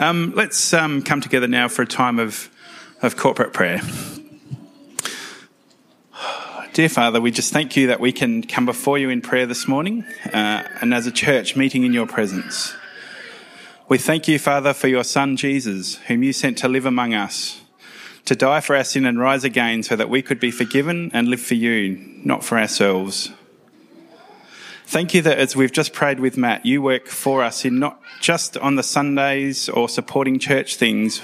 Um, let's um, come together now for a time of, of corporate prayer. Dear Father, we just thank you that we can come before you in prayer this morning uh, and as a church meeting in your presence. We thank you, Father, for your Son Jesus, whom you sent to live among us, to die for our sin and rise again so that we could be forgiven and live for you, not for ourselves. Thank you that as we've just prayed with Matt, you work for us in not just on the Sundays or supporting church things,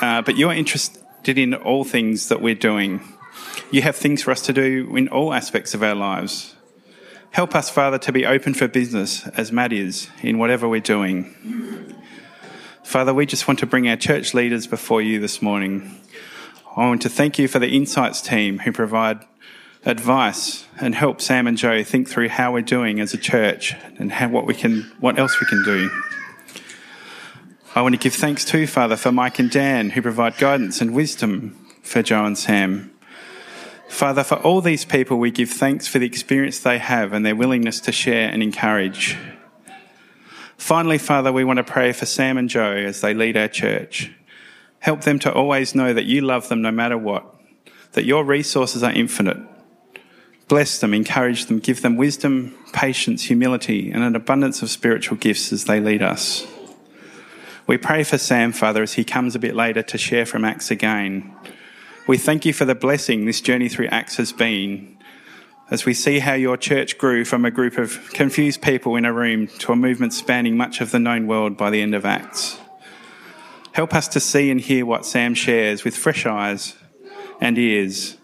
uh, but you're interested in all things that we're doing. You have things for us to do in all aspects of our lives. Help us, Father, to be open for business as Matt is in whatever we're doing. Father, we just want to bring our church leaders before you this morning. I want to thank you for the Insights team who provide advice and help Sam and Joe think through how we're doing as a church and how, what we can, what else we can do. I want to give thanks too, Father, for Mike and Dan who provide guidance and wisdom for Joe and Sam. Father, for all these people, we give thanks for the experience they have and their willingness to share and encourage. Finally, Father, we want to pray for Sam and Joe as they lead our church. Help them to always know that you love them no matter what, that your resources are infinite. Bless them, encourage them, give them wisdom, patience, humility, and an abundance of spiritual gifts as they lead us. We pray for Sam, Father, as he comes a bit later to share from Acts again. We thank you for the blessing this journey through Acts has been as we see how your church grew from a group of confused people in a room to a movement spanning much of the known world by the end of Acts. Help us to see and hear what Sam shares with fresh eyes and ears.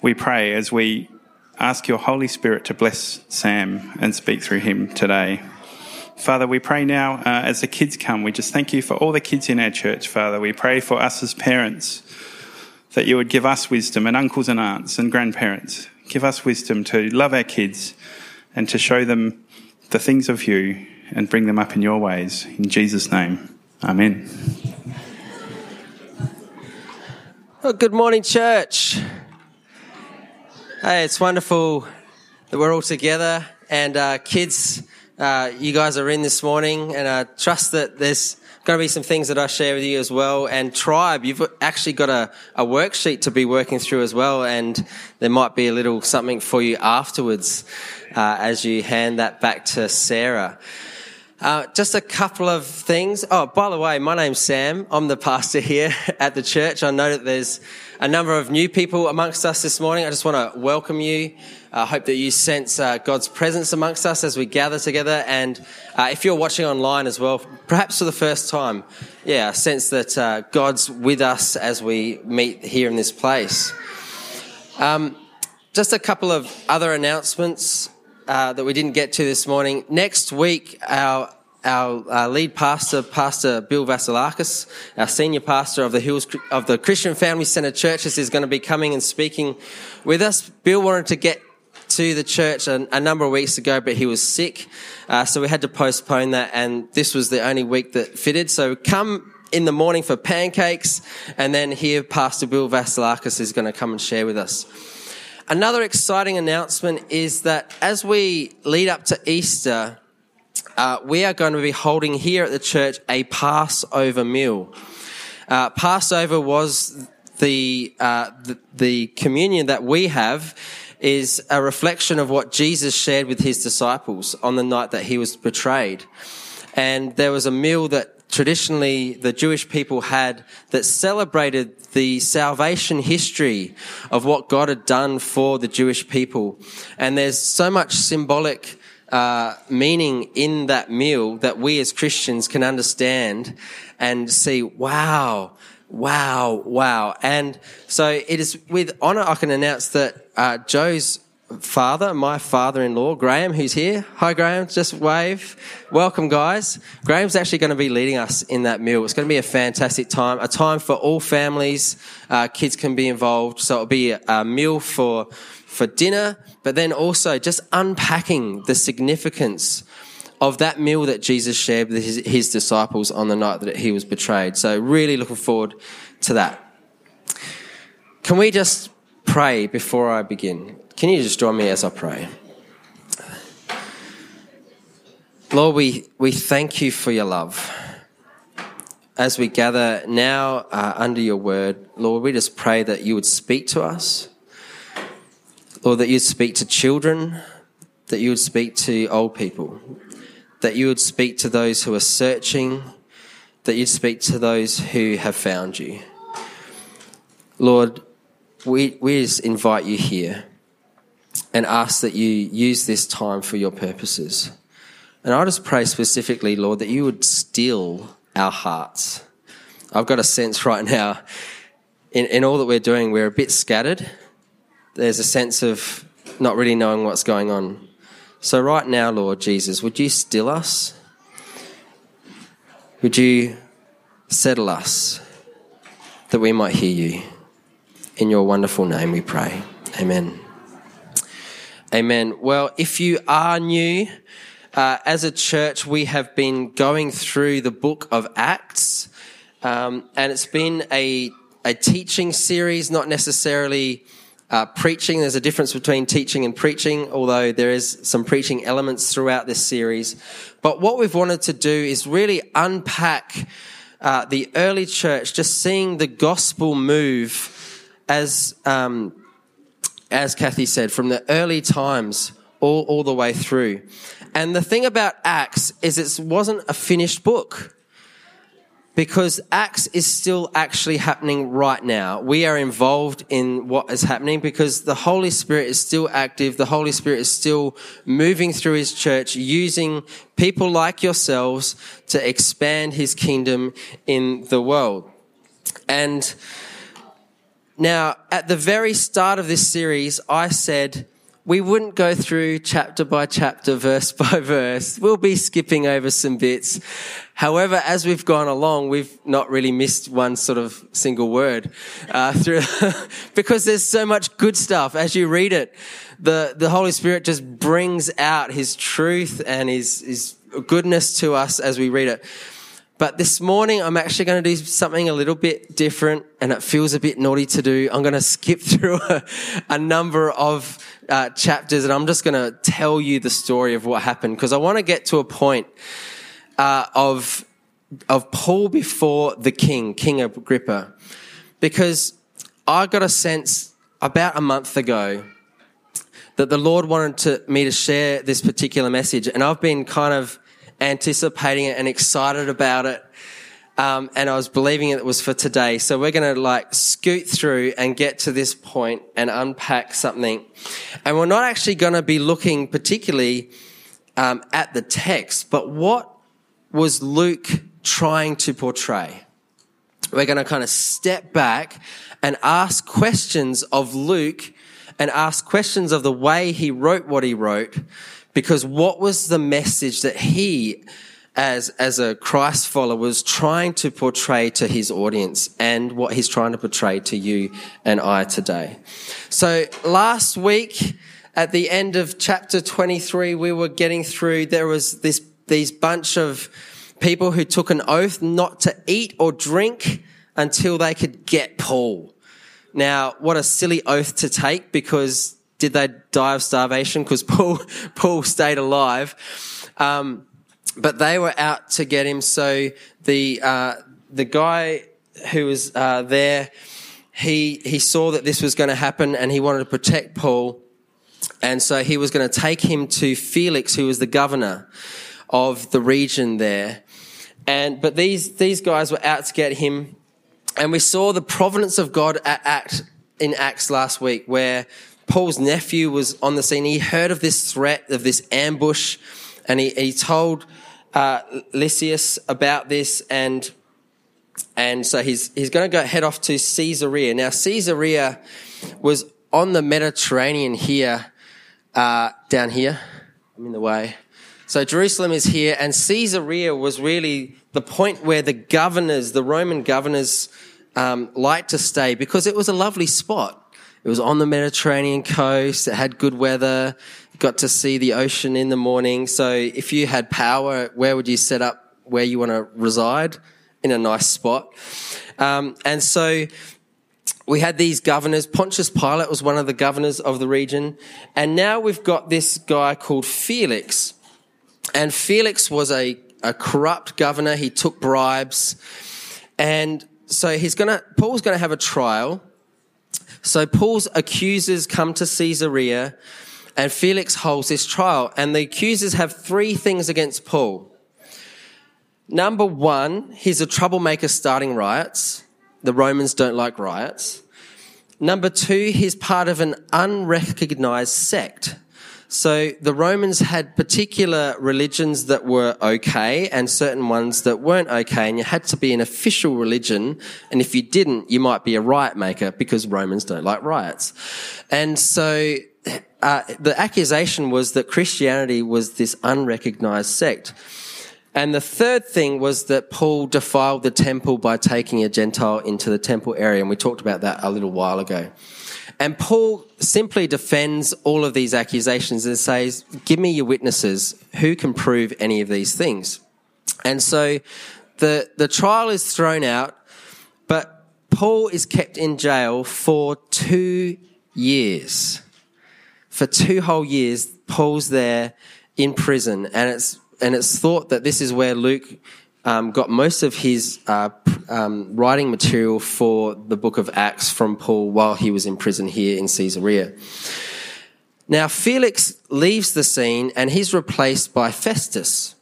We pray as we ask your Holy Spirit to bless Sam and speak through him today. Father, we pray now uh, as the kids come, we just thank you for all the kids in our church, Father. We pray for us as parents that you would give us wisdom and uncles and aunts and grandparents. Give us wisdom to love our kids and to show them the things of you and bring them up in your ways. In Jesus' name, Amen. Well, good morning, church. Hey, it's wonderful that we're all together. And uh, kids, uh, you guys are in this morning, and I trust that there's going to be some things that I share with you as well. And tribe, you've actually got a, a worksheet to be working through as well. And there might be a little something for you afterwards uh, as you hand that back to Sarah. Uh, just a couple of things. Oh, by the way, my name's Sam. I'm the pastor here at the church. I know that there's a number of new people amongst us this morning. I just want to welcome you. I uh, hope that you sense uh, God's presence amongst us as we gather together. And uh, if you're watching online as well, perhaps for the first time, yeah, I sense that uh, God's with us as we meet here in this place. Um, just a couple of other announcements uh, that we didn't get to this morning. Next week, our our, our lead pastor, Pastor Bill Vasilakis, our senior pastor of the Hills of the Christian Family Centre Churches, is going to be coming and speaking with us. Bill wanted to get to the church a, a number of weeks ago, but he was sick, uh, so we had to postpone that, and this was the only week that fitted. So come in the morning for pancakes, and then here Pastor Bill Vasilakis is going to come and share with us. Another exciting announcement is that as we lead up to Easter, uh, we are going to be holding here at the church a Passover meal. Uh, Passover was the, uh, the, the communion that we have is a reflection of what Jesus shared with his disciples on the night that he was betrayed. And there was a meal that traditionally the Jewish people had that celebrated the salvation history of what God had done for the Jewish people. And there's so much symbolic uh, meaning in that meal that we as Christians can understand and see, wow, wow, wow. And so it is with honor I can announce that uh, Joe's father, my father-in-law, Graham, who's here. Hi, Graham. Just wave. Welcome, guys. Graham's actually going to be leading us in that meal. It's going to be a fantastic time, a time for all families. Uh, kids can be involved. So it'll be a meal for for dinner, but then also just unpacking the significance of that meal that Jesus shared with his, his disciples on the night that he was betrayed. So, really looking forward to that. Can we just pray before I begin? Can you just join me as I pray? Lord, we, we thank you for your love. as we gather now uh, under your word, Lord, we just pray that you would speak to us. Lord, that you'd speak to children, that you would speak to old people, that you would speak to those who are searching, that you'd speak to those who have found you. Lord, we, we just invite you here and ask that you use this time for your purposes. And I just pray specifically, Lord, that you would still our hearts. I've got a sense right now, in, in all that we're doing, we're a bit scattered. There's a sense of not really knowing what's going on. So, right now, Lord Jesus, would you still us? Would you settle us that we might hear you? In your wonderful name we pray. Amen. Amen. Well, if you are new, uh, as a church, we have been going through the book of Acts, um, and it's been a, a teaching series, not necessarily uh, preaching. There's a difference between teaching and preaching, although there is some preaching elements throughout this series. But what we've wanted to do is really unpack uh, the early church, just seeing the gospel move as um, as Kathy said, from the early times all, all the way through. And the thing about Acts is it wasn't a finished book because Acts is still actually happening right now. We are involved in what is happening because the Holy Spirit is still active. The Holy Spirit is still moving through His church, using people like yourselves to expand His kingdom in the world. And now, at the very start of this series, I said, we wouldn't go through chapter by chapter, verse by verse. We'll be skipping over some bits. However, as we've gone along, we've not really missed one sort of single word uh, through, because there's so much good stuff as you read it. The the Holy Spirit just brings out His truth and His His goodness to us as we read it. But this morning, I'm actually going to do something a little bit different, and it feels a bit naughty to do. I'm going to skip through a, a number of uh, chapters, and I'm just going to tell you the story of what happened because I want to get to a point uh, of of Paul before the king, King Agrippa, because I got a sense about a month ago that the Lord wanted to, me to share this particular message, and I've been kind of anticipating it and excited about it. Um, and I was believing it was for today. So we're going to like scoot through and get to this point and unpack something. And we're not actually going to be looking particularly um, at the text, but what was Luke trying to portray? We're going to kind of step back and ask questions of Luke and ask questions of the way he wrote what he wrote because what was the message that he, as, as a Christ follower, was trying to portray to his audience and what he's trying to portray to you and I today? So last week, at the end of chapter 23, we were getting through, there was this, these bunch of people who took an oath not to eat or drink until they could get Paul. Now, what a silly oath to take because did they die of starvation? Because Paul, Paul stayed alive. Um, but they were out to get him. So the, uh, the guy who was, uh, there, he, he saw that this was going to happen and he wanted to protect Paul. And so he was going to take him to Felix, who was the governor of the region there. And, but these, these guys were out to get him. And we saw the providence of God at Act, in Acts last week, where Paul's nephew was on the scene. He heard of this threat, of this ambush, and he, he told uh, Lysias about this, and and so he's he's going to go head off to Caesarea. Now Caesarea was on the Mediterranean here, uh, down here. I'm in the way. So Jerusalem is here, and Caesarea was really the point where the governors, the Roman governors, um, liked to stay because it was a lovely spot. It was on the Mediterranean coast. It had good weather. Got to see the ocean in the morning. So if you had power, where would you set up where you want to reside? In a nice spot. Um, and so we had these governors. Pontius Pilate was one of the governors of the region. And now we've got this guy called Felix. And Felix was a, a corrupt governor. He took bribes. And so he's gonna, Paul's gonna have a trial. So Paul's accusers come to Caesarea and Felix holds this trial. And the accusers have three things against Paul. Number one, he's a troublemaker starting riots. The Romans don't like riots. Number two, he's part of an unrecognized sect. So the Romans had particular religions that were okay and certain ones that weren't okay, and you had to be an official religion. And if you didn't, you might be a riot maker because Romans don't like riots. And so uh, the accusation was that Christianity was this unrecognized sect. And the third thing was that Paul defiled the temple by taking a Gentile into the temple area. And we talked about that a little while ago. And Paul simply defends all of these accusations and says, give me your witnesses. Who can prove any of these things? And so the, the trial is thrown out, but Paul is kept in jail for two years. For two whole years, Paul's there in prison and it's and it's thought that this is where Luke um, got most of his uh, um, writing material for the book of Acts from Paul while he was in prison here in Caesarea. Now, Felix leaves the scene and he's replaced by Festus,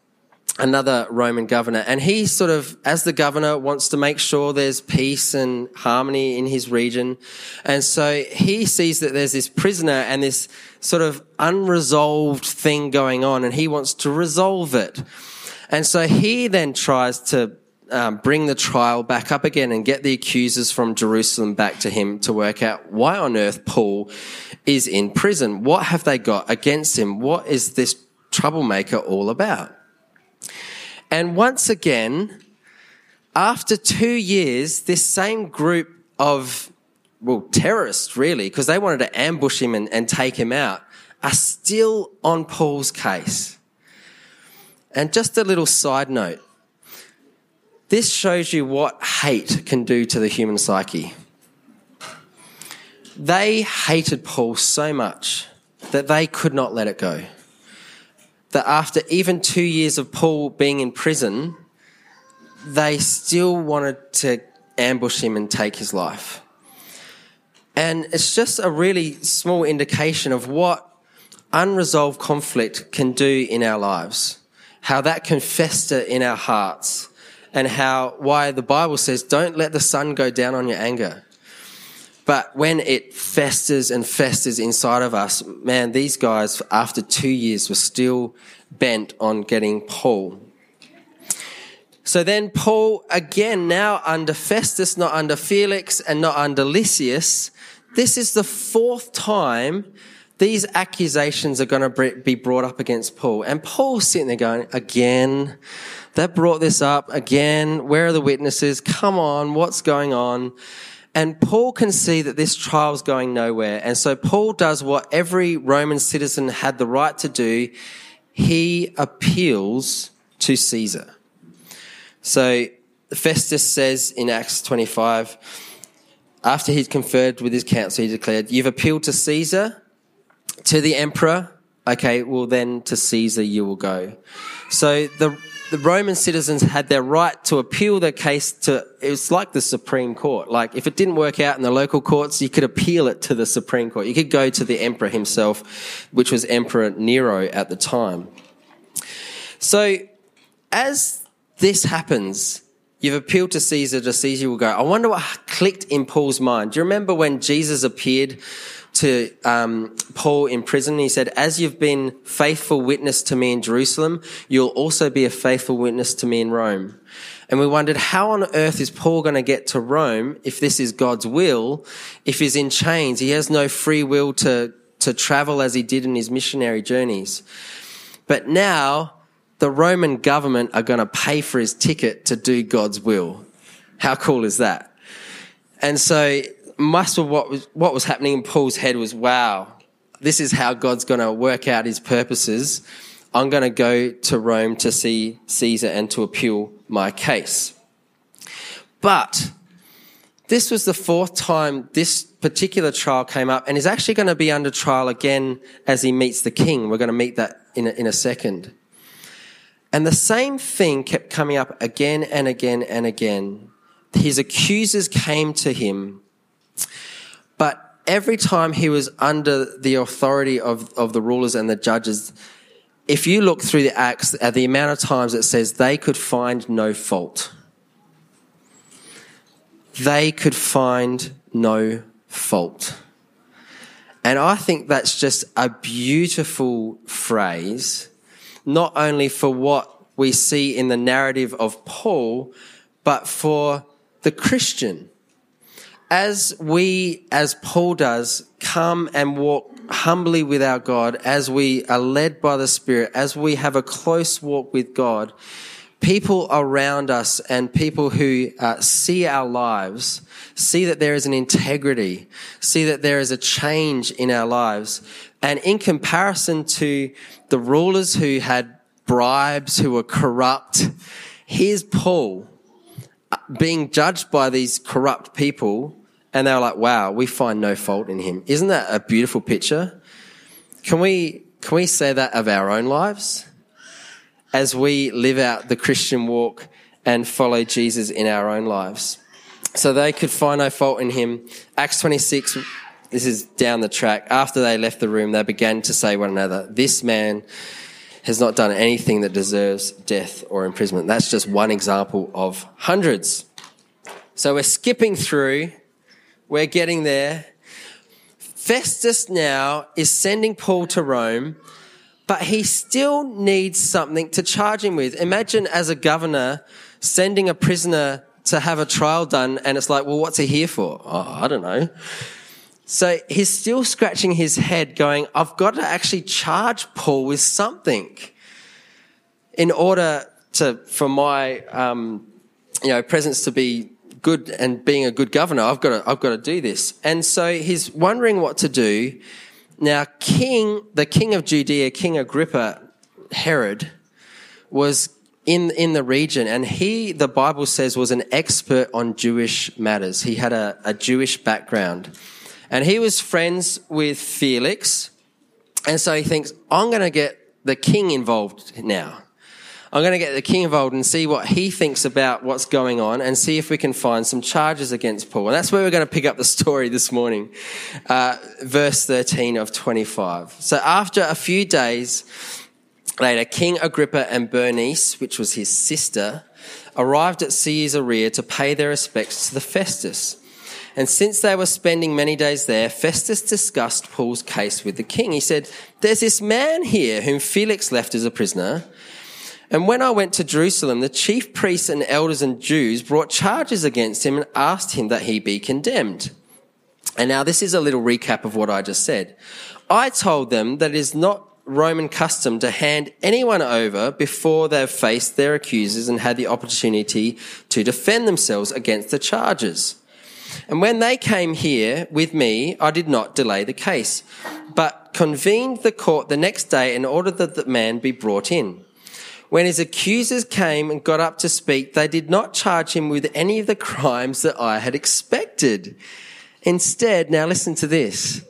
another Roman governor. And he sort of, as the governor, wants to make sure there's peace and harmony in his region. And so he sees that there's this prisoner and this sort of unresolved thing going on and he wants to resolve it. And so he then tries to um, bring the trial back up again and get the accusers from Jerusalem back to him to work out why on earth Paul is in prison. What have they got against him? What is this troublemaker all about? And once again, after two years, this same group of, well, terrorists really, because they wanted to ambush him and, and take him out, are still on Paul's case. And just a little side note. This shows you what hate can do to the human psyche. They hated Paul so much that they could not let it go. That after even two years of Paul being in prison, they still wanted to ambush him and take his life. And it's just a really small indication of what unresolved conflict can do in our lives how that can fester in our hearts and how why the Bible says don't let the sun go down on your anger. But when it festers and festers inside of us, man, these guys after 2 years were still bent on getting Paul. So then Paul again now under Festus, not under Felix and not under Lysias, this is the fourth time these accusations are going to be brought up against Paul. And Paul's sitting there going, again, they brought this up again. Where are the witnesses? Come on, what's going on? And Paul can see that this trial's going nowhere. And so Paul does what every Roman citizen had the right to do. He appeals to Caesar. So Festus says in Acts 25, after he'd conferred with his council, he declared, You've appealed to Caesar to the emperor, okay, well then to Caesar you will go. So the, the Roman citizens had their right to appeal their case to, it was like the Supreme Court. Like if it didn't work out in the local courts, you could appeal it to the Supreme Court. You could go to the emperor himself, which was Emperor Nero at the time. So as this happens, You've appealed to Caesar, to Caesar you will go. I wonder what clicked in Paul's mind. Do you remember when Jesus appeared to um, Paul in prison. He said, As you've been faithful witness to me in Jerusalem, you'll also be a faithful witness to me in Rome. And we wondered, how on earth is Paul going to get to Rome if this is God's will? If he's in chains, he has no free will to, to travel as he did in his missionary journeys. But now the Roman government are going to pay for his ticket to do God's will. How cool is that? And so most of what was, what was happening in Paul's head was, wow, this is how God's going to work out his purposes. I'm going to go to Rome to see Caesar and to appeal my case. But this was the fourth time this particular trial came up and is actually going to be under trial again as he meets the king. We're going to meet that in a, in a second. And the same thing kept coming up again and again and again his accusers came to him, every time he was under the authority of, of the rulers and the judges, if you look through the Acts, at the amount of times it says they could find no fault. They could find no fault. And I think that's just a beautiful phrase, not only for what we see in the narrative of Paul, but for the Christian. As we, as Paul does, come and walk humbly with our God, as we are led by the Spirit, as we have a close walk with God, people around us and people who uh, see our lives see that there is an integrity, see that there is a change in our lives. And in comparison to the rulers who had bribes, who were corrupt, here's Paul being judged by these corrupt people. And they were like, wow, we find no fault in him. Isn't that a beautiful picture? Can we, can we say that of our own lives? As we live out the Christian walk and follow Jesus in our own lives. So they could find no fault in him. Acts 26, this is down the track. After they left the room, they began to say one another, this man has not done anything that deserves death or imprisonment. That's just one example of hundreds. So we're skipping through. We're getting there. Festus now is sending Paul to Rome, but he still needs something to charge him with. Imagine as a governor sending a prisoner to have a trial done, and it's like, well, what's he here for? Oh, I don't know. So he's still scratching his head, going, I've got to actually charge Paul with something in order to, for my, um, you know, presence to be good and being a good governor. I've got to, I've got to do this. And so he's wondering what to do. Now, King, the king of Judea, King Agrippa, Herod, was in, in the region. And he, the Bible says, was an expert on Jewish matters. He had a, a Jewish background. And he was friends with Felix. And so he thinks, I'm going to get the king involved now. I'm going to get the king involved and see what he thinks about what's going on and see if we can find some charges against Paul. And that's where we're going to pick up the story this morning. Uh, verse 13 of 25. So after a few days, Later, King Agrippa and Bernice, which was his sister, arrived at Caesarea to pay their respects to the Festus. And since they were spending many days there, Festus discussed Paul's case with the king. He said, There's this man here whom Felix left as a prisoner. And when I went to Jerusalem, the chief priests and elders and Jews brought charges against him and asked him that he be condemned. And now this is a little recap of what I just said. I told them that it is not Roman custom to hand anyone over before they've faced their accusers and had the opportunity to defend themselves against the charges. And when they came here with me, I did not delay the case, but convened the court the next day and ordered that the man be brought in. When his accusers came and got up to speak, they did not charge him with any of the crimes that I had expected. Instead, now listen to this.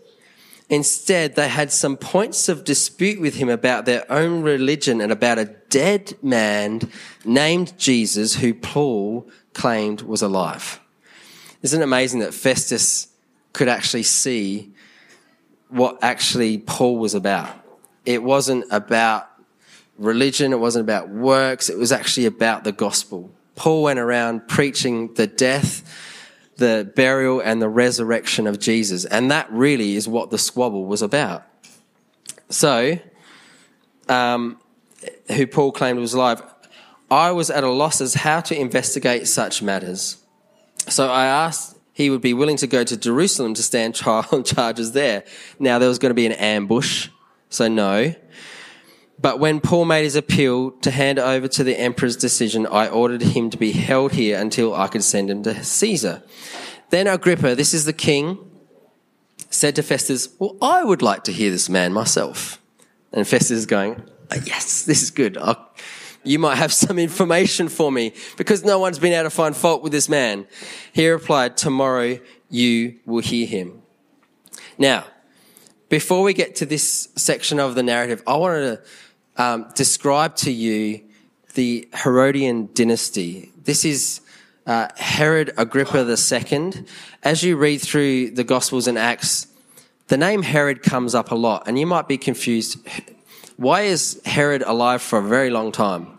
Instead, they had some points of dispute with him about their own religion and about a dead man named Jesus who Paul claimed was alive. Isn't it amazing that Festus could actually see what actually Paul was about? It wasn't about religion, it wasn't about works, it was actually about the gospel. Paul went around preaching the death the burial and the resurrection of Jesus. And that really is what the squabble was about. So, um, who Paul claimed was alive, I was at a loss as how to investigate such matters. So I asked he would be willing to go to Jerusalem to stand trial on charges there. Now there was going to be an ambush, so no. But when Paul made his appeal to hand over to the emperor's decision, I ordered him to be held here until I could send him to Caesar. Then Agrippa, this is the king, said to Festus, Well, I would like to hear this man myself. And Festus is going, Yes, this is good. I'll, you might have some information for me because no one's been able to find fault with this man. He replied, Tomorrow you will hear him. Now, before we get to this section of the narrative, I wanted to um, describe to you the Herodian dynasty. This is uh, Herod Agrippa II. As you read through the Gospels and Acts, the name Herod comes up a lot, and you might be confused. Why is Herod alive for a very long time?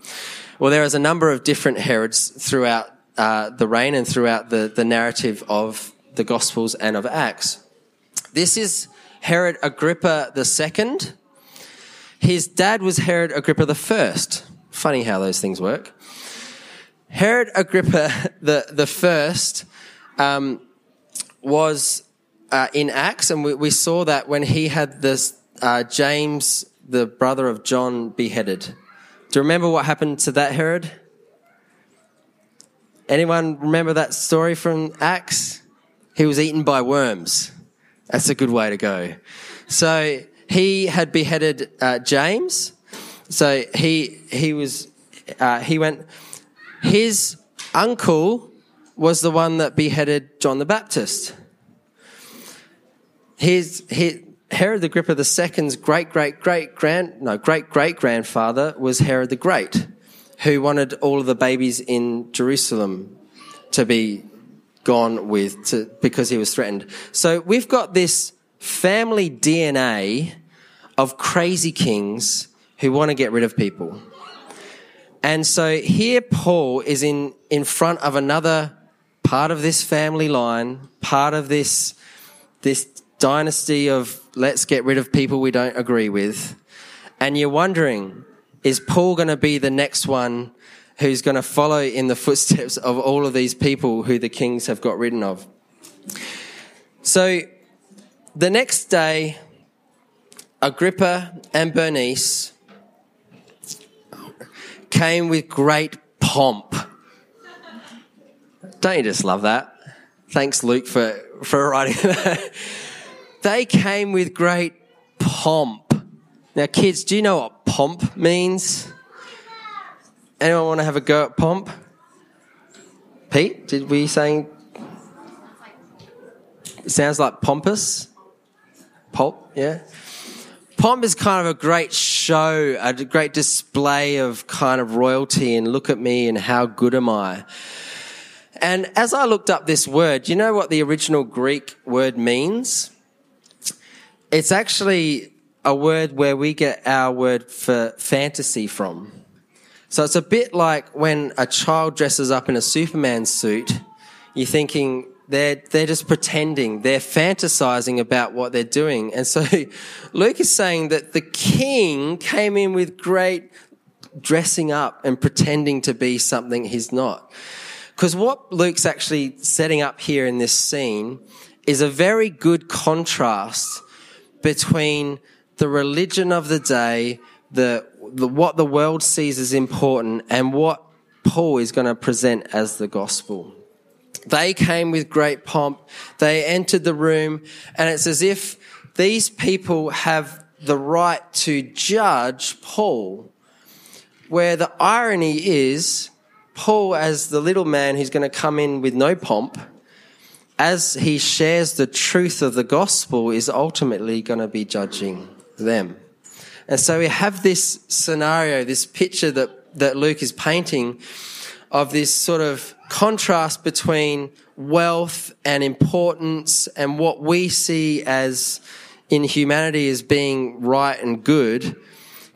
Well, there is a number of different Herods throughout uh, the reign and throughout the, the narrative of the Gospels and of Acts. This is Herod Agrippa II. His dad was Herod Agrippa I. Funny how those things work. Herod Agrippa the, the first um, was uh, in Acts, and we, we, saw that when he had this uh, James, the brother of John, beheaded. Do you remember what happened to that Herod? Anyone remember that story from Acts? He was eaten by worms. That's a good way to go. So he had beheaded uh, James. So he he was uh, he went. His uncle was the one that beheaded John the Baptist. His, his Herod the Agrippa II's great great great grand no great great grandfather was Herod the Great who wanted all of the babies in Jerusalem to be gone with to, because he was threatened. So we've got this family DNA of crazy kings who want to get rid of people. And so here Paul is in, in front of another part of this family line, part of this, this dynasty of let's get rid of people we don't agree with. And you're wondering, is Paul going to be the next one who's going to follow in the footsteps of all of these people who the kings have got rid of? So the next day, Agrippa and Bernice came with great pomp. Don't you just love that? Thanks, Luke, for, for writing that. They came with great pomp. Now, kids, do you know what pomp means? Anyone want to have a go at pomp? Pete, did we saying? It sounds like pompous. Pulp, yeah. Pomp is kind of a great show, a great display of kind of royalty and look at me and how good am I. And as I looked up this word, do you know what the original Greek word means? It's actually a word where we get our word for fantasy from. So it's a bit like when a child dresses up in a Superman suit, you're thinking they're, they're just pretending, they're fantasizing about what they're doing. And so Luke is saying that the king came in with great dressing up and pretending to be something he's not. Because what Luke's actually setting up here in this scene is a very good contrast between the religion of the day, the, the, what the world sees as important, and what Paul is going to present as the gospel. They came with great pomp. They entered the room, and it's as if these people have the right to judge Paul. Where the irony is, Paul, as the little man who's going to come in with no pomp, as he shares the truth of the gospel, is ultimately going to be judging them. And so we have this scenario, this picture that, that Luke is painting of this sort of contrast between wealth and importance and what we see as in humanity as being right and good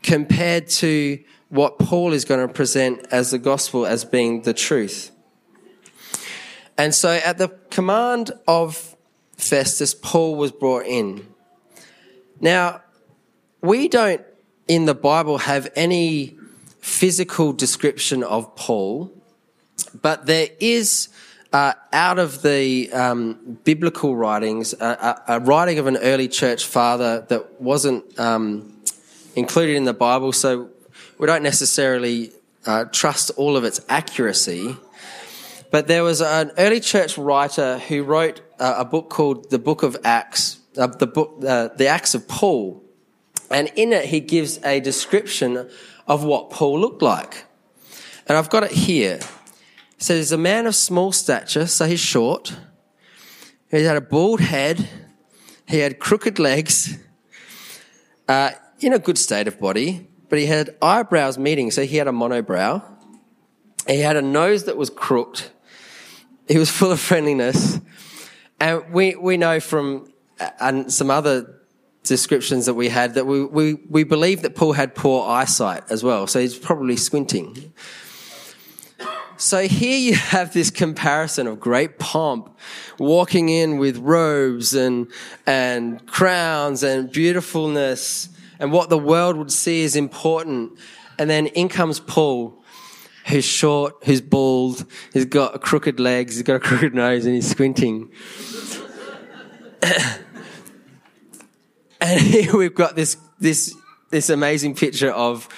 compared to what Paul is going to present as the gospel as being the truth. And so at the command of Festus, Paul was brought in. Now, we don't in the Bible have any physical description of Paul, but there is uh, out of the um, biblical writings a, a, writing of an early church father that wasn't um, included in the Bible, so we don't necessarily uh, trust all of its accuracy. But there was an early church writer who wrote uh, a book called the Book of Acts, uh, the book, uh, the Acts of Paul, and in it, he gives a description of what Paul looked like. And I've got it here. He says, he's a man of small stature, so he's short. He had a bald head. He had crooked legs, uh, in a good state of body, but he had eyebrows meeting, so he had a monobrow. He had a nose that was crooked. He was full of friendliness. And we, we know from and some other descriptions that we had that we, we, we believe that Paul had poor eyesight as well. So he's probably squinting. So here you have this comparison of great pomp, walking in with robes and, and crowns and beautifulness and what the world would see as important. And then in comes Paul, who's short, who's bald, he's got crooked legs, he's got a crooked nose and he's squinting. and here we've got this, this, this amazing picture of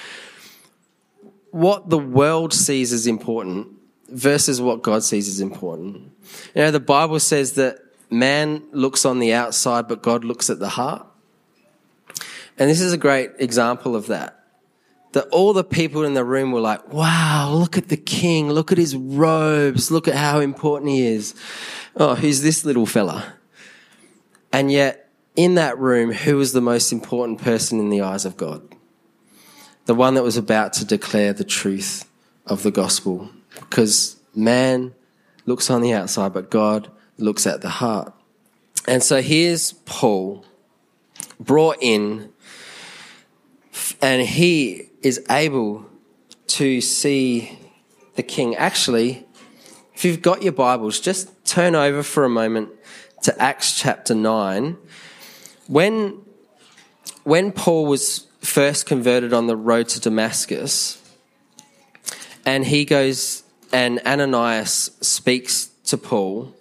what the world sees as important versus what God sees as important. You know, the Bible says that man looks on the outside, but God looks at the heart. And this is a great example of that. That all the people in the room were like, wow, look at the king, look at his robes, look at how important he is. Oh, who's this little fella? And yet, in that room, who was the most important person in the eyes of God? The one that was about to declare the truth of the gospel. Because man looks on the outside, but God looks at the heart. And so here's Paul brought in, and he is able to see the king. Actually, if you've got your Bibles, just turn over for a moment to Acts chapter 9. When, when Paul was first converted on the road to Damascus, and he goes, and Ananias speaks to Paul.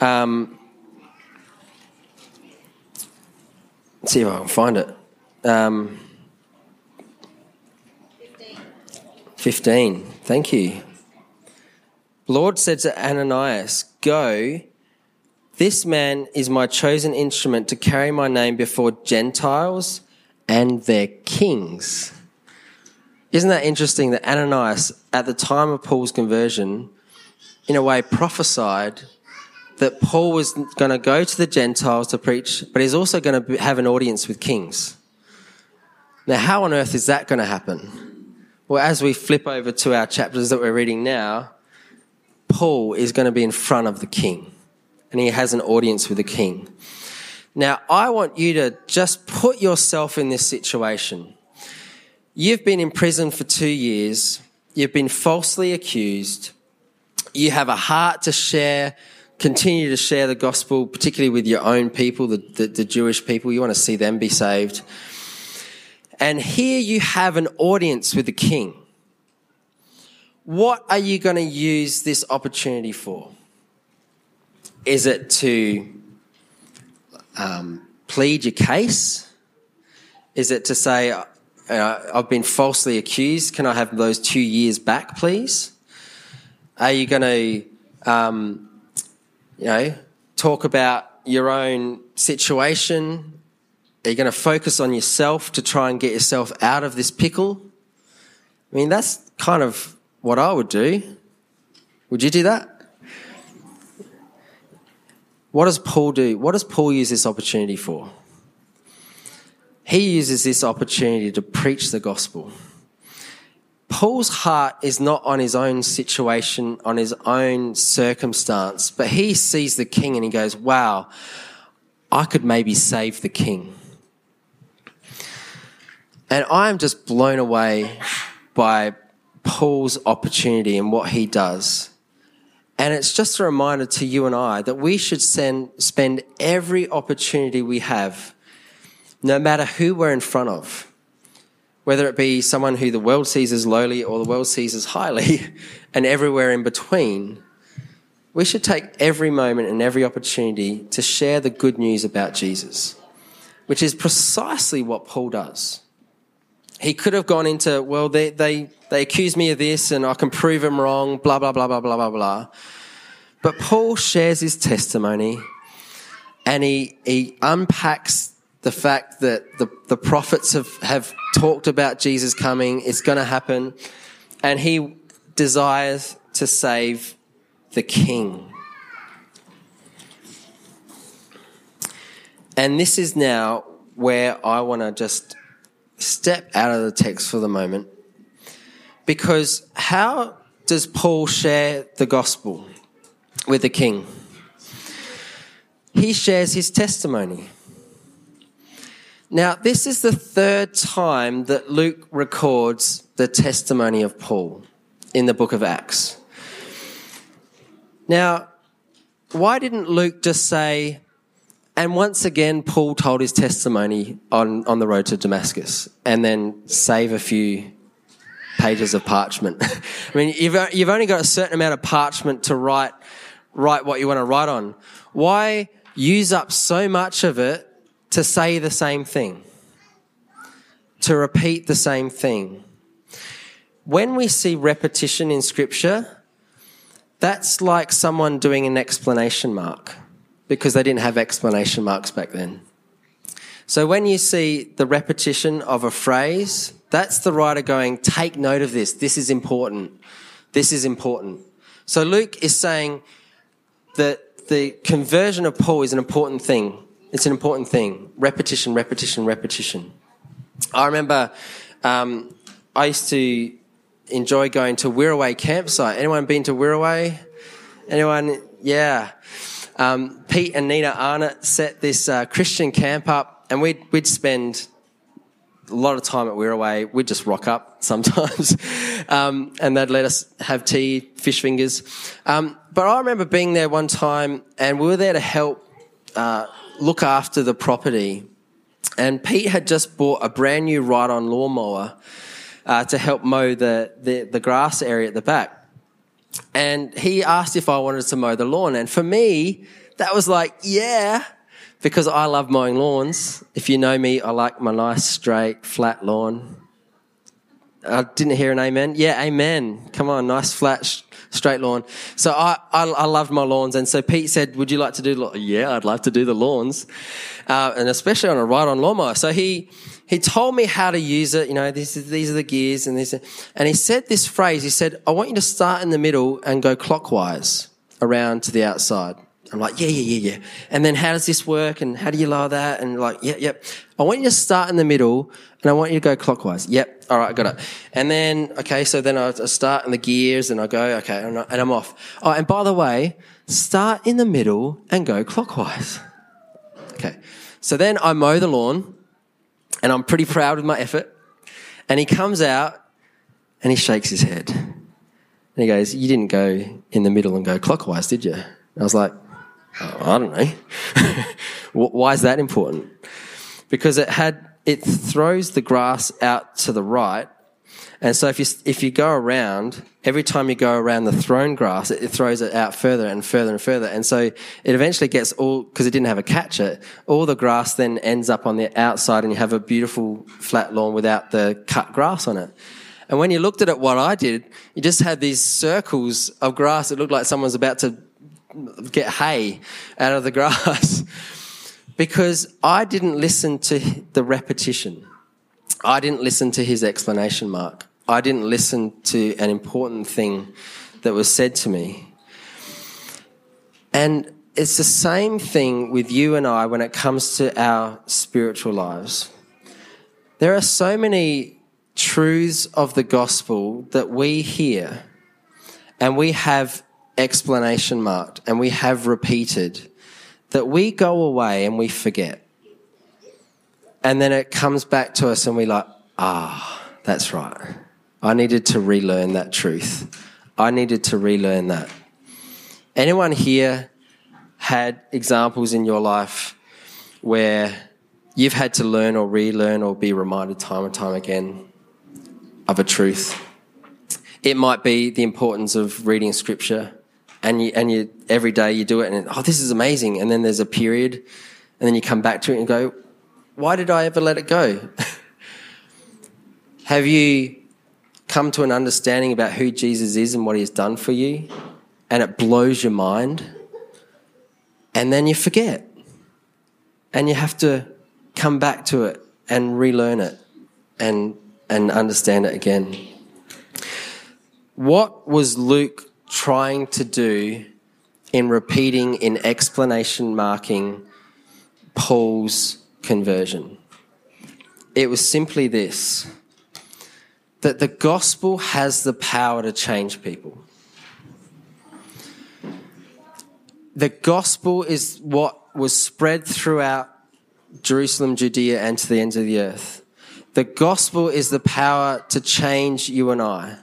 Um, see if I can find it. Um, 15. Thank you. Lord said to Ananias, Go, this man is my chosen instrument to carry my name before Gentiles and their kings. Isn't that interesting that Ananias, at the time of Paul's conversion, in a way prophesied that Paul was going to go to the Gentiles to preach, but he's also going to have an audience with kings. Now, how on earth is that going to happen? Well, as we flip over to our chapters that we're reading now, Paul is going to be in front of the king and he has an audience with the king. Now, I want you to just put yourself in this situation. You've been in prison for two years. You've been falsely accused. You have a heart to share, continue to share the gospel, particularly with your own people, the, the, the Jewish people. You want to see them be saved. And here you have an audience with the king. What are you going to use this opportunity for? Is it to um, plead your case? Is it to say, uh, I've been falsely accused, can I have those two years back, please? Are you going to, um, you know, talk about your own situation are you going to focus on yourself to try and get yourself out of this pickle? I mean, that's kind of what I would do. Would you do that? What does Paul do? What does Paul use this opportunity for? He uses this opportunity to preach the gospel. Paul's heart is not on his own situation, on his own circumstance, but he sees the king and he goes, wow, I could maybe save the king. And I'm just blown away by Paul's opportunity and what he does. And it's just a reminder to you and I that we should send, spend every opportunity we have, no matter who we're in front of, whether it be someone who the world sees as lowly or the world sees as highly, and everywhere in between. We should take every moment and every opportunity to share the good news about Jesus, which is precisely what Paul does he could have gone into, well, they, they, they accuse me of this and I can prove them wrong, blah, blah, blah, blah, blah, blah, blah. But Paul shares his testimony and he, he unpacks the fact that the, the prophets have, have talked about Jesus coming, it's going to happen, and he desires to save the king. And this is now where I want to just step out of the text for the moment because how does Paul share the gospel? with the king. He shares his testimony. Now, this is the third time that Luke records the testimony of Paul in the book of Acts. Now, why didn't Luke just say, and once again, Paul told his testimony on, on the road to Damascus, and then save a few pages of parchment? I mean, you've, you've only got a certain amount of parchment to write, write what you want to write on. Why use up so much of it to say the same thing? To repeat the same thing? When we see repetition in scripture, that's like someone doing an explanation mark because they didn't have explanation marks back then. So when you see the repetition of a phrase, that's the writer going, take note of this. This is important. This is important. So Luke is saying that the conversion of Paul is an important thing. It's an important thing. Repetition, repetition, repetition. I remember um, I used to enjoy going to Wirraway campsite. Anyone been to Wirraway? Anyone? Yeah. Um, Pete and Nina Arnott set this uh, Christian camp up, and we'd, we'd spend a lot of time at Wirraway. We'd just rock up sometimes, um, and they'd let us have tea, fish fingers. Um, but I remember being there one time, and we were there to help uh, look after the property. And Pete had just bought a brand new ride-on lawnmower uh, to help mow the, the, the grass area at the back. And he asked if I wanted to mow the lawn. And for me, that was like, yeah, because I love mowing lawns. If you know me, I like my nice, straight, flat lawn. I didn't hear an amen. Yeah, amen. Come on, nice, flat, straight lawn. So I, I, I loved my lawns. And so Pete said, would you like to do, yeah, I'd love to do the lawns. Uh, and especially on a ride-on lawnmower. So he, he told me how to use it. You know, this is, these are the gears and this, and he said this phrase. He said, I want you to start in the middle and go clockwise around to the outside. I'm like, yeah, yeah, yeah, yeah. And then how does this work? And how do you lower that? And like, yep, yep. I want you to start in the middle and I want you to go clockwise. Yep. All right. I got it. And then, okay. So then I start in the gears and I go, okay. And I'm off. Oh, and by the way, start in the middle and go clockwise. Okay. So then I mow the lawn and I'm pretty proud of my effort. And he comes out and he shakes his head. And he goes, You didn't go in the middle and go clockwise, did you? And I was like, oh, I don't know. Why is that important? Because it had, it throws the grass out to the right and so if you, if you go around, every time you go around the thrown grass, it, it throws it out further and further and further. And so it eventually gets all, because it didn't have a catcher, all the grass then ends up on the outside and you have a beautiful flat lawn without the cut grass on it. And when you looked at it, what I did, you just had these circles of grass. It looked like someone's about to get hay out of the grass because I didn't listen to the repetition. I didn't listen to his explanation mark. I didn't listen to an important thing that was said to me. And it's the same thing with you and I when it comes to our spiritual lives. There are so many truths of the gospel that we hear and we have explanation marked and we have repeated that we go away and we forget. And then it comes back to us and we like, ah, that's right. I needed to relearn that truth. I needed to relearn that. Anyone here had examples in your life where you've had to learn or relearn or be reminded time and time again of a truth? It might be the importance of reading scripture and you, and you, every day you do it and, oh, this is amazing. And then there's a period and then you come back to it and go, why did I ever let it go? Have you come to an understanding about who Jesus is and what he has done for you, and it blows your mind, and then you forget. And you have to come back to it and relearn it and, and understand it again. What was Luke trying to do in repeating, in explanation marking Paul's conversion? It was simply this that the gospel has the power to change people. the gospel is what was spread throughout Jerusalem, Judea, and to the ends of the earth. The gospel is the power to change you and I,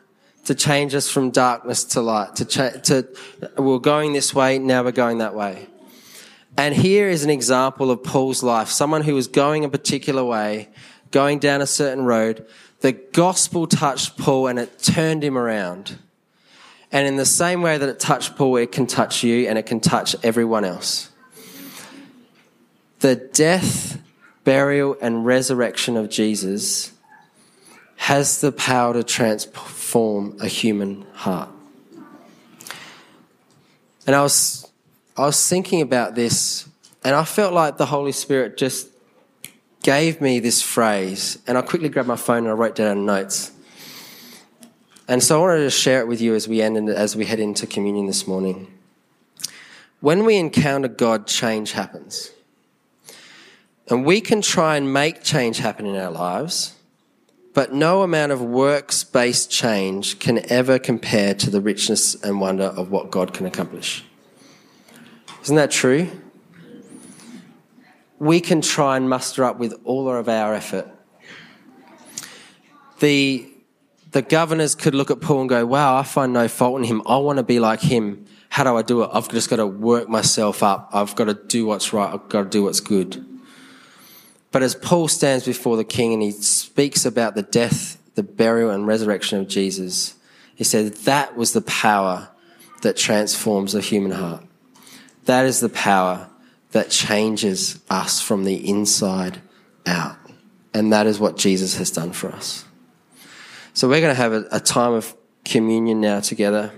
to change us from darkness to light, to, cha- to we're going this way, now we're going that way. And here is an example of Paul's life, someone who was going a particular way, going down a certain road. The gospel touched Paul and it turned him around. And in the same way that it touched Paul, it can touch you and it can touch everyone else. The death, burial, and resurrection of Jesus has the power to transform a human heart. And I was, I was thinking about this, and I felt like the Holy Spirit just gave me this phrase. And I quickly grabbed my phone and I wrote down notes. And so I wanted to share it with you as we end and as we head into communion this morning. When we encounter God, change happens. And we can try and make change happen in our lives, but no amount of works based change can ever compare to the richness and wonder of what God can accomplish. Isn't that true? We can try and muster up with all of our effort. The the governors could look at Paul and go, wow, I find no fault in him. I want to be like him. How do I do it? I've just got to work myself up. I've got to do what's right. I've got to do what's good. But as Paul stands before the king and he speaks about the death, the burial, and resurrection of Jesus, he said that was the power that transforms a human heart. That is the power that changes us from the inside out. And that is what Jesus has done for us. So we're going to have a, a time of communion now together.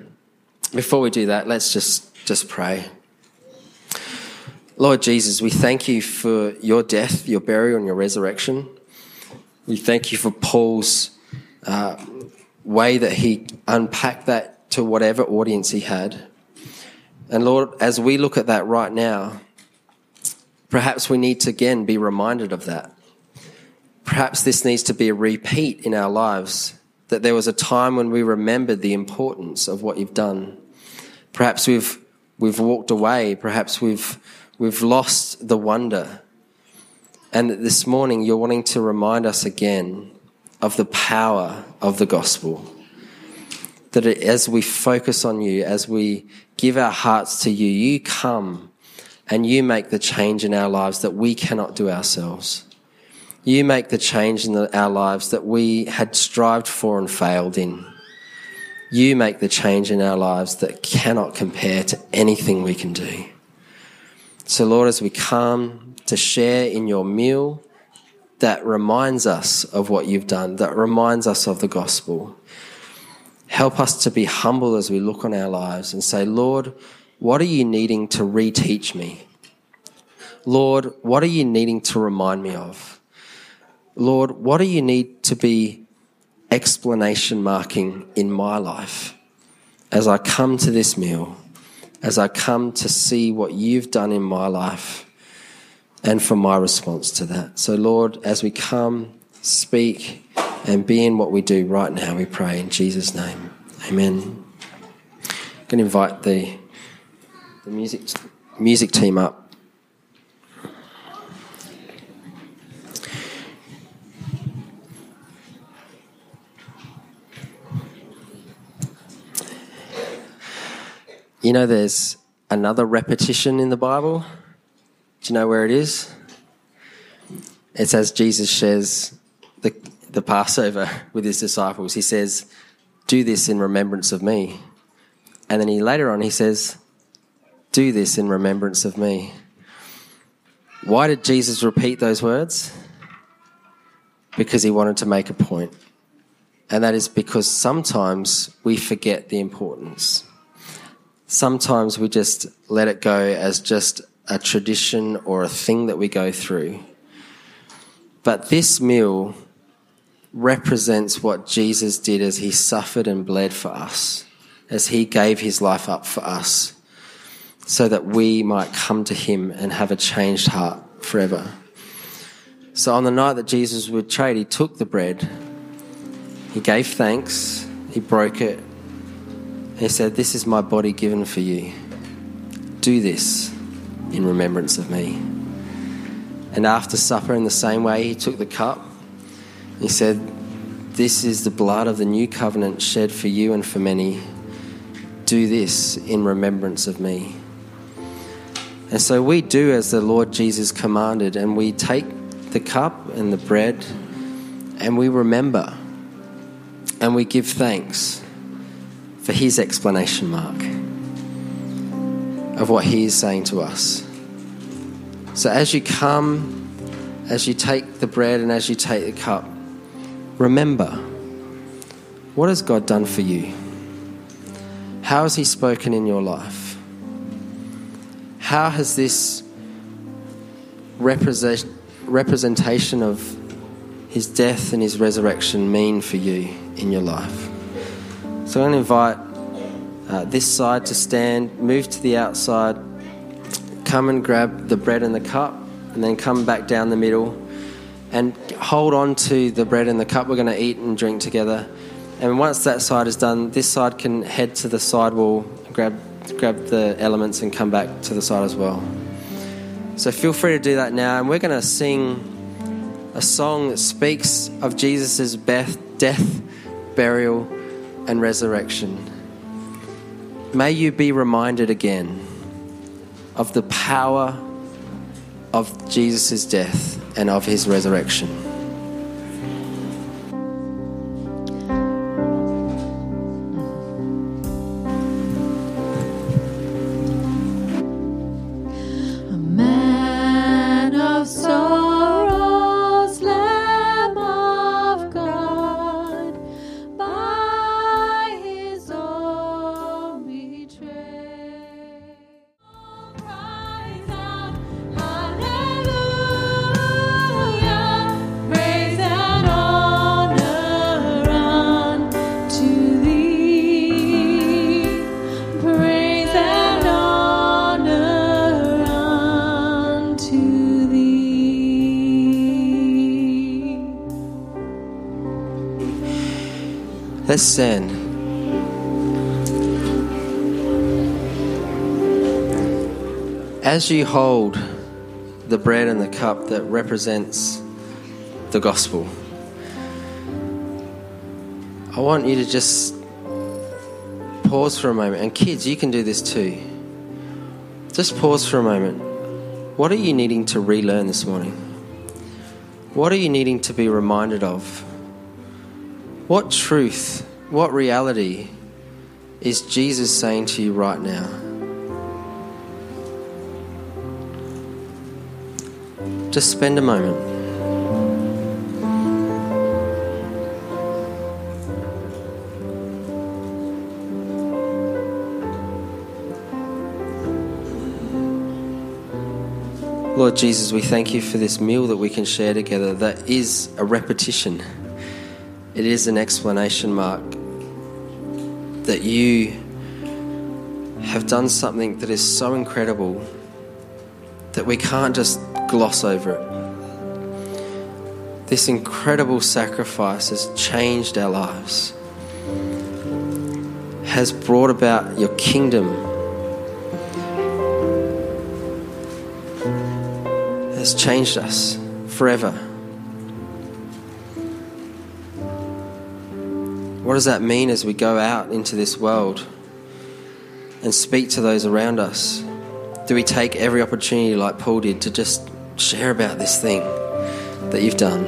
Before we do that, let's just, just pray. Lord Jesus, we thank you for your death, your burial, and your resurrection. We thank you for Paul's uh, way that he unpacked that to whatever audience he had. And Lord, as we look at that right now, perhaps we need to again be reminded of that. Perhaps this needs to be a repeat in our lives that there was a time when we remembered the importance of what you've done. Perhaps we've, we've walked away. Perhaps we've, we've lost the wonder. And this morning, you're wanting to remind us again of the power of the gospel. That as we focus on you, as we give our hearts to you, you come and you make the change in our lives that we cannot do ourselves. You make the change in the, our lives that we had strived for and failed in. You make the change in our lives that cannot compare to anything we can do. So, Lord, as we come to share in your meal, that reminds us of what you've done, that reminds us of the gospel. Help us to be humble as we look on our lives and say, Lord, what are you needing to reteach me? Lord, what are you needing to remind me of? Lord, what do you need to be explanation marking in my life as I come to this meal, as I come to see what you've done in my life and for my response to that? So, Lord, as we come, speak, and be in what we do right now, we pray in Jesus' name. Amen. I'm going to invite the, the music, music team up. You know, there's another repetition in the Bible. Do you know where it is? It's as Jesus shares the, the Passover with his disciples. He says, Do this in remembrance of me. And then he later on he says, Do this in remembrance of me. Why did Jesus repeat those words? Because he wanted to make a point. And that is because sometimes we forget the importance sometimes we just let it go as just a tradition or a thing that we go through. But this meal represents what Jesus did as he suffered and bled for us, as he gave his life up for us, so that we might come to him and have a changed heart forever. So on the night that Jesus would betrayed, he took the bread, he gave thanks, he broke it, he said, This is my body given for you. Do this in remembrance of me. And after supper, in the same way, he took the cup. He said, This is the blood of the new covenant shed for you and for many. Do this in remembrance of me. And so we do as the Lord Jesus commanded, and we take the cup and the bread and we remember and we give thanks for his explanation mark of what he is saying to us. So as you come, as you take the bread and as you take the cup, remember what has God done for you? How has he spoken in your life? How has this represent, representation of his death and his resurrection mean for you in your life? So I'm going to invite uh, this side to stand, move to the outside, come and grab the bread and the cup, and then come back down the middle and hold on to the bread and the cup. We're going to eat and drink together. And once that side is done, this side can head to the side wall, grab, grab the elements, and come back to the side as well. So feel free to do that now. And we're going to sing a song that speaks of Jesus' death, burial, and resurrection. May you be reminded again of the power of Jesus' death and of his resurrection. Let's. As you hold the bread and the cup that represents the gospel, I want you to just pause for a moment. And kids, you can do this too. Just pause for a moment. What are you needing to relearn this morning? What are you needing to be reminded of? What truth, what reality is Jesus saying to you right now? Just spend a moment. Lord Jesus, we thank you for this meal that we can share together that is a repetition it is an explanation mark that you have done something that is so incredible that we can't just gloss over it. This incredible sacrifice has changed our lives, has brought about your kingdom, has changed us forever. What does that mean as we go out into this world and speak to those around us? Do we take every opportunity, like Paul did, to just share about this thing that you've done?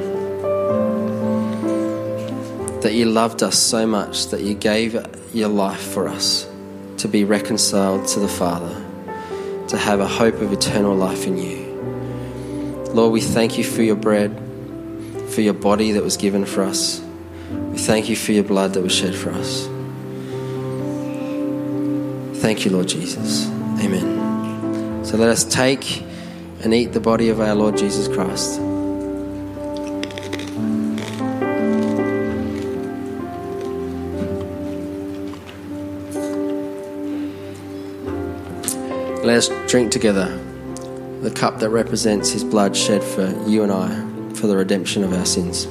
That you loved us so much that you gave your life for us to be reconciled to the Father, to have a hope of eternal life in you. Lord, we thank you for your bread, for your body that was given for us. We thank you for your blood that was shed for us. Thank you, Lord Jesus. Amen. So let us take and eat the body of our Lord Jesus Christ. Let us drink together the cup that represents his blood shed for you and I for the redemption of our sins.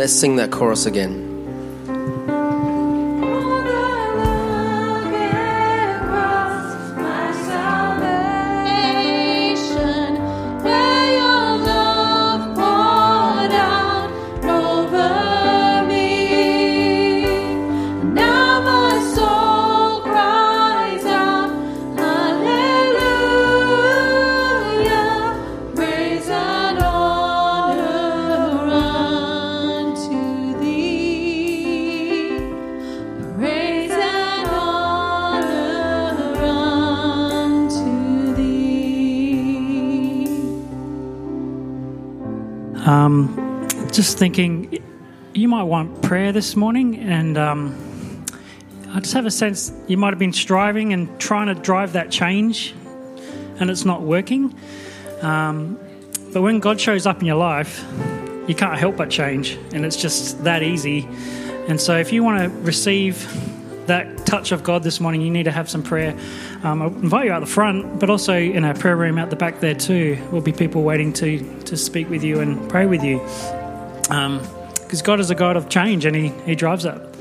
Let's sing that chorus again. Just thinking, you might want prayer this morning, and um, I just have a sense you might have been striving and trying to drive that change, and it's not working. Um, but when God shows up in your life, you can't help but change, and it's just that easy. And so, if you want to receive that touch of God this morning, you need to have some prayer. Um, I invite you out the front, but also in our prayer room out the back there too. Will be people waiting to to speak with you and pray with you. Because um, God is a God of change, and He He drives that.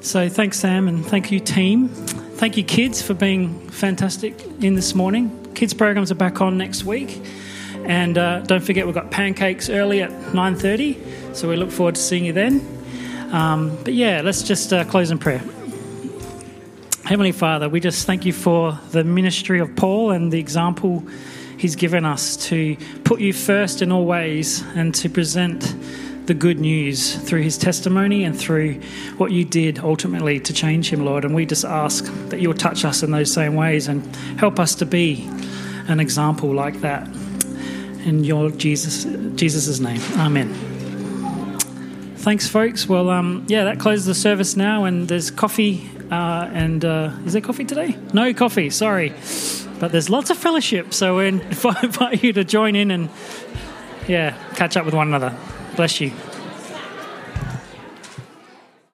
So thanks, Sam, and thank you, team. Thank you, kids, for being fantastic in this morning. Kids programs are back on next week. And uh, don't forget, we've got pancakes early at 9.30, so we look forward to seeing you then. Um, but yeah, let's just uh, close in prayer. Heavenly Father, we just thank you for the ministry of Paul and the example he's given us to put you first in all ways and to present the good news through his testimony and through what you did ultimately to change him, Lord. And we just ask that you'll touch us in those same ways and help us to be an example like that. In your Jesus Jesus' name. Amen. Thanks, folks. Well, um, yeah, that closes the service now, and there's coffee uh, and uh, is there coffee today? No coffee, sorry. But there's lots of fellowship, so we invite you to join in and, yeah, catch up with one another. Bless you.